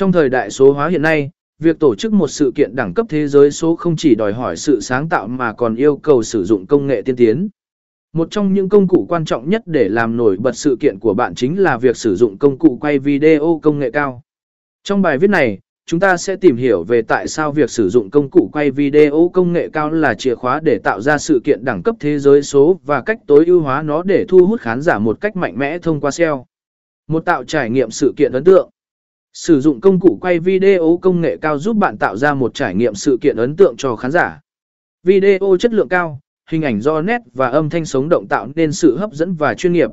Trong thời đại số hóa hiện nay, việc tổ chức một sự kiện đẳng cấp thế giới số không chỉ đòi hỏi sự sáng tạo mà còn yêu cầu sử dụng công nghệ tiên tiến. Một trong những công cụ quan trọng nhất để làm nổi bật sự kiện của bạn chính là việc sử dụng công cụ quay video công nghệ cao. Trong bài viết này, chúng ta sẽ tìm hiểu về tại sao việc sử dụng công cụ quay video công nghệ cao là chìa khóa để tạo ra sự kiện đẳng cấp thế giới số và cách tối ưu hóa nó để thu hút khán giả một cách mạnh mẽ thông qua SEO. Một tạo trải nghiệm sự kiện ấn tượng. Sử dụng công cụ quay video công nghệ cao giúp bạn tạo ra một trải nghiệm sự kiện ấn tượng cho khán giả. Video chất lượng cao, hình ảnh do nét và âm thanh sống động tạo nên sự hấp dẫn và chuyên nghiệp,